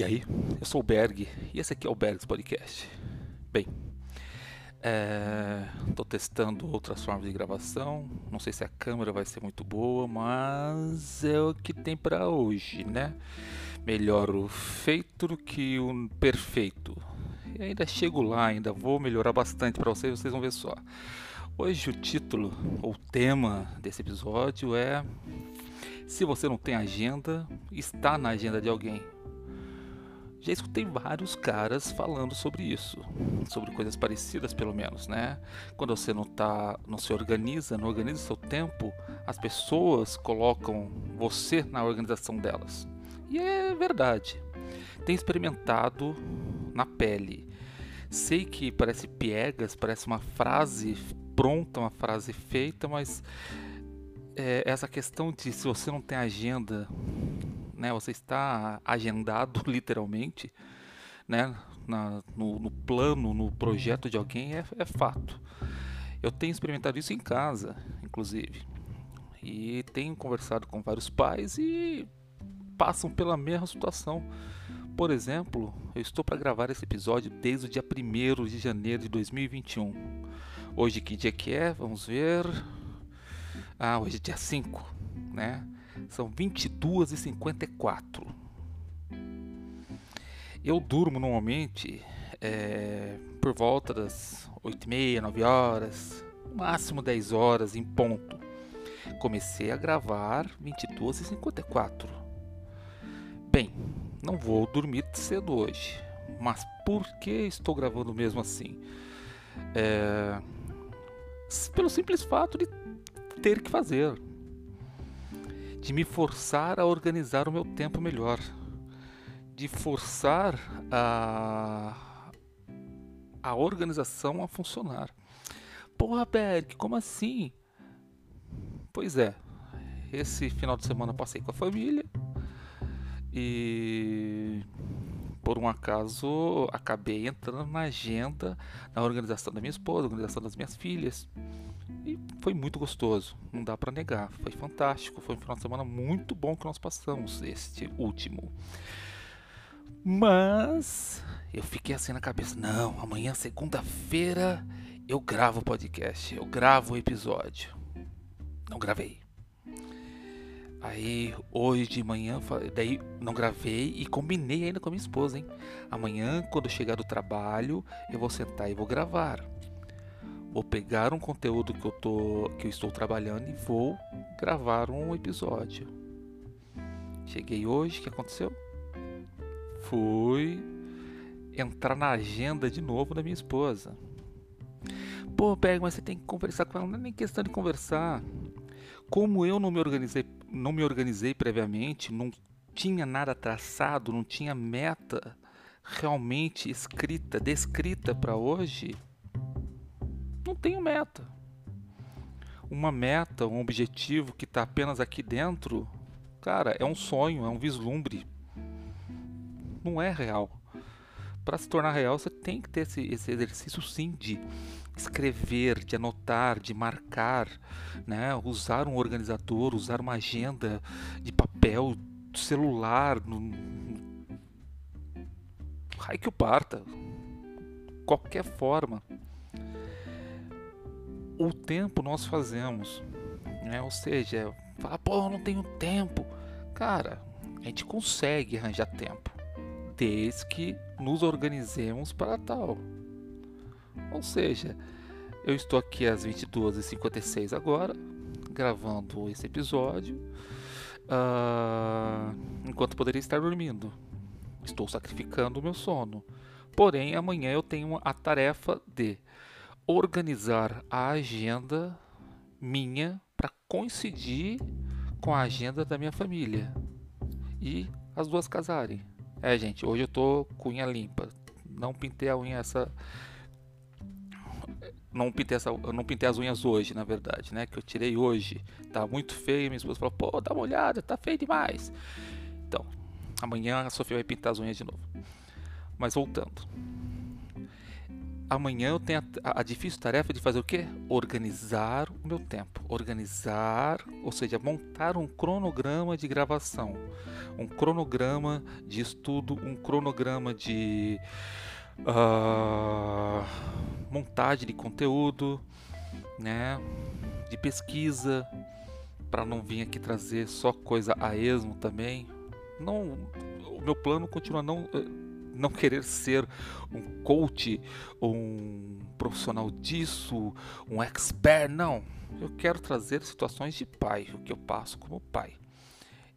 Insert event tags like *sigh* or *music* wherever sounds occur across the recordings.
E aí, eu sou o Berg e esse aqui é o Bergs Podcast. Bem, estou testando outras formas de gravação. Não sei se a câmera vai ser muito boa, mas é o que tem para hoje, né? Melhor o feito do que o perfeito. E ainda chego lá, ainda vou melhorar bastante para vocês, vocês vão ver só. Hoje o título ou tema desse episódio é Se você não tem agenda, está na agenda de alguém. Já escutei vários caras falando sobre isso, sobre coisas parecidas pelo menos, né? Quando você não tá, não se organiza, não organiza seu tempo, as pessoas colocam você na organização delas. E é verdade. Tenho experimentado na pele. Sei que parece piegas, parece uma frase pronta, uma frase feita, mas é, essa questão de se você não tem agenda né? Você está agendado *laughs* literalmente, né? Na, no, no, plano, no projeto de alguém é, é fato. Eu tenho experimentado isso em casa, inclusive, e tenho conversado com vários pais e passam pela mesma situação. Por exemplo, eu estou para gravar esse episódio desde o dia 1 de janeiro de 2021. Hoje que dia que é? Vamos ver. Ah, hoje é dia 5, né? São 22 e 54. Eu durmo normalmente é, por volta das 8 e meia, 9 horas, máximo 10 horas em ponto. Comecei a gravar 22 e 54. Bem, não vou dormir cedo hoje, mas por que estou gravando mesmo assim? É, pelo simples fato de ter que fazer de me forçar a organizar o meu tempo melhor, de forçar a, a organização a funcionar. Porra, Berg, como assim? Pois é, esse final de semana passei com a família e por um acaso acabei entrando na agenda, na organização da minha esposa, organização das minhas filhas. E foi muito gostoso, não dá para negar. Foi fantástico, foi um final de semana muito bom que nós passamos, este último. Mas eu fiquei assim na cabeça: não, amanhã, segunda-feira, eu gravo o podcast, eu gravo o episódio. Não gravei. Aí hoje de manhã, daí não gravei e combinei ainda com a minha esposa, hein? Amanhã, quando chegar do trabalho, eu vou sentar e vou gravar vou pegar um conteúdo que eu, tô, que eu estou trabalhando e vou gravar um episódio. Cheguei hoje, o que aconteceu? Fui entrar na agenda de novo da minha esposa. Pô, pega, mas você tem que conversar com ela. Não é nem questão de conversar. Como eu não me organizei, não me organizei previamente, não tinha nada traçado, não tinha meta realmente escrita, descrita para hoje tenho meta. Uma meta, um objetivo que está apenas aqui dentro, cara, é um sonho, é um vislumbre. Não é real. Para se tornar real, você tem que ter esse, esse exercício sim de escrever, de anotar, de marcar, né? usar um organizador, usar uma agenda de papel, celular, no... Ai que o parta. Qualquer forma o tempo nós fazemos. Né? Ou seja, fala, pô, não tenho tempo. Cara, a gente consegue arranjar tempo, desde que nos organizemos para tal. Ou seja, eu estou aqui às 22h56 agora, gravando esse episódio, uh, enquanto poderia estar dormindo. Estou sacrificando o meu sono. Porém, amanhã eu tenho a tarefa de organizar a agenda minha para coincidir com a agenda da minha família e as duas casarem. É, gente, hoje eu tô com unha limpa. Não pintei a unha essa não pintei essa, não pintei as unhas hoje, na verdade, né? Que eu tirei hoje. Tá muito feio, minha esposa falou: "Pô, dá uma olhada, tá feio demais". Então, amanhã a Sofia vai pintar as unhas de novo. Mas voltando amanhã eu tenho a, a, difícil tarefa de fazer o quê? Organizar o meu tempo. Organizar, ou seja, montar um cronograma de gravação, um cronograma de estudo, um cronograma de uh, montagem de conteúdo, né? De pesquisa, para não vir aqui trazer só coisa a esmo também. Não, o meu plano continua não não querer ser um coach, um profissional disso, um expert, não. Eu quero trazer situações de pai, o que eu passo como pai.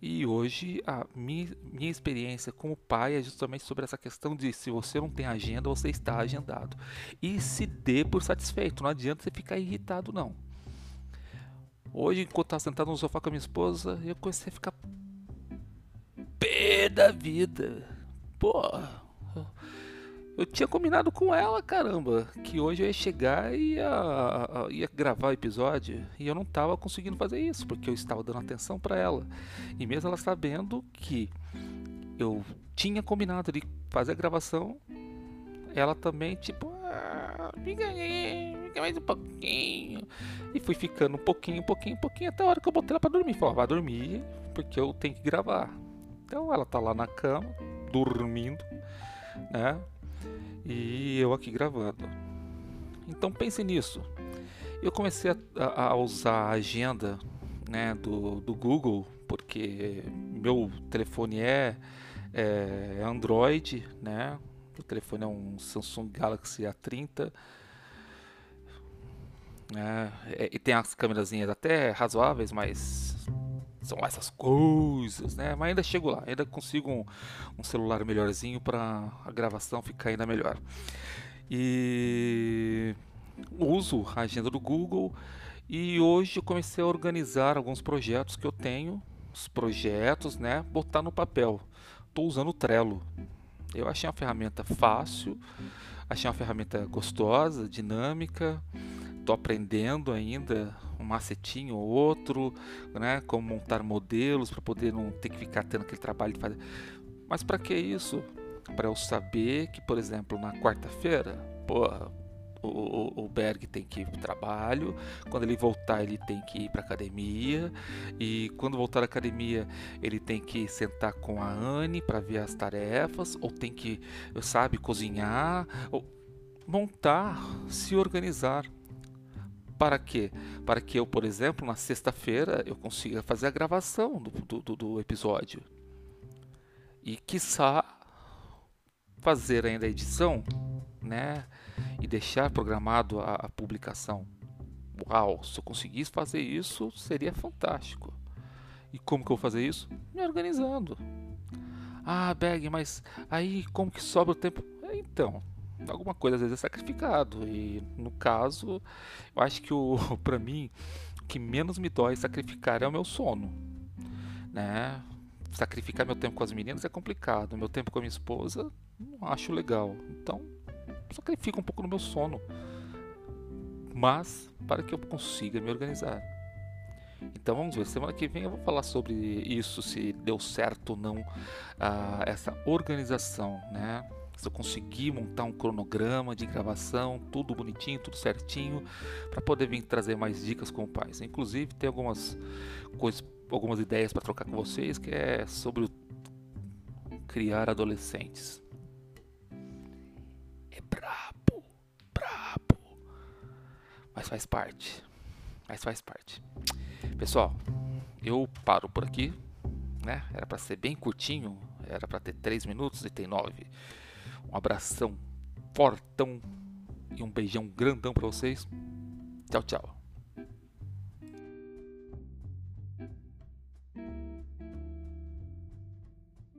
E hoje a minha, minha experiência como pai é justamente sobre essa questão de se você não tem agenda, você está agendado. E se dê por satisfeito, não adianta você ficar irritado não. Hoje, enquanto estava sentado no sofá com a minha esposa, eu comecei a ficar pé da vida. Porra, eu tinha combinado com ela, caramba, que hoje eu ia chegar e ia, ia gravar o episódio e eu não estava conseguindo fazer isso porque eu estava dando atenção para ela. E mesmo ela sabendo que eu tinha combinado de fazer a gravação, ela também, tipo, ah, fica aí, fica mais um pouquinho. E fui ficando um pouquinho, um pouquinho, um pouquinho, até a hora que eu botei ela pra dormir. Falei, vai dormir, porque eu tenho que gravar. Então ela tá lá na cama, dormindo, né? E eu aqui gravando. Então pense nisso. Eu comecei a, a usar a agenda né, do, do Google, porque meu telefone é, é Android, né? O telefone é um Samsung Galaxy A30. Né? E tem as câmeras até razoáveis, mas são essas coisas, né? Mas ainda chego lá, ainda consigo um, um celular melhorzinho para a gravação ficar ainda melhor. E uso a agenda do Google e hoje eu comecei a organizar alguns projetos que eu tenho, os projetos, né? Botar no papel. Estou usando o Trello. Eu achei uma ferramenta fácil, achei uma ferramenta gostosa, dinâmica estou aprendendo ainda um macetinho ou outro, né? Como montar modelos para poder não ter que ficar tendo aquele trabalho de fazer. Mas para que isso? Para eu saber que, por exemplo, na quarta-feira, porra, o, o, Berg tem que ir para o trabalho, quando ele voltar ele tem que ir para academia e quando voltar à academia ele tem que sentar com a Anne para ver as tarefas ou tem que, sabe, cozinhar ou montar, se organizar. Para quê? Para que eu, por exemplo, na sexta-feira eu consiga fazer a gravação do, do, do episódio. E quiçá fazer ainda a edição, né? E deixar programado a, a publicação. Uau, se eu conseguisse fazer isso, seria fantástico. E como que eu vou fazer isso? Me organizando. Ah, Bag, mas aí como que sobra o tempo? Então, alguma coisa às vezes é sacrificado. E no caso, eu acho que o *laughs* para mim o que menos me dói sacrificar é o meu sono, né? Sacrificar meu tempo com as meninas é complicado, meu tempo com a minha esposa não acho legal. Então, sacrifico um pouco no meu sono. Mas para que eu consiga me organizar. Então vamos ver, semana que vem eu vou falar sobre isso, se deu certo ou não uh, essa organização, né? Se eu conseguir montar um cronograma de gravação, tudo bonitinho, tudo certinho, para poder vir trazer mais dicas com o pais. Inclusive tem algumas coisas, algumas ideias para trocar com vocês que é sobre criar adolescentes. É brabo, brabo, mas faz parte, mas faz parte. Pessoal, eu paro por aqui, né? Era para ser bem curtinho, era para ter 3 minutos e tem 9. Um abração fortão e um beijão grandão para vocês. Tchau, tchau.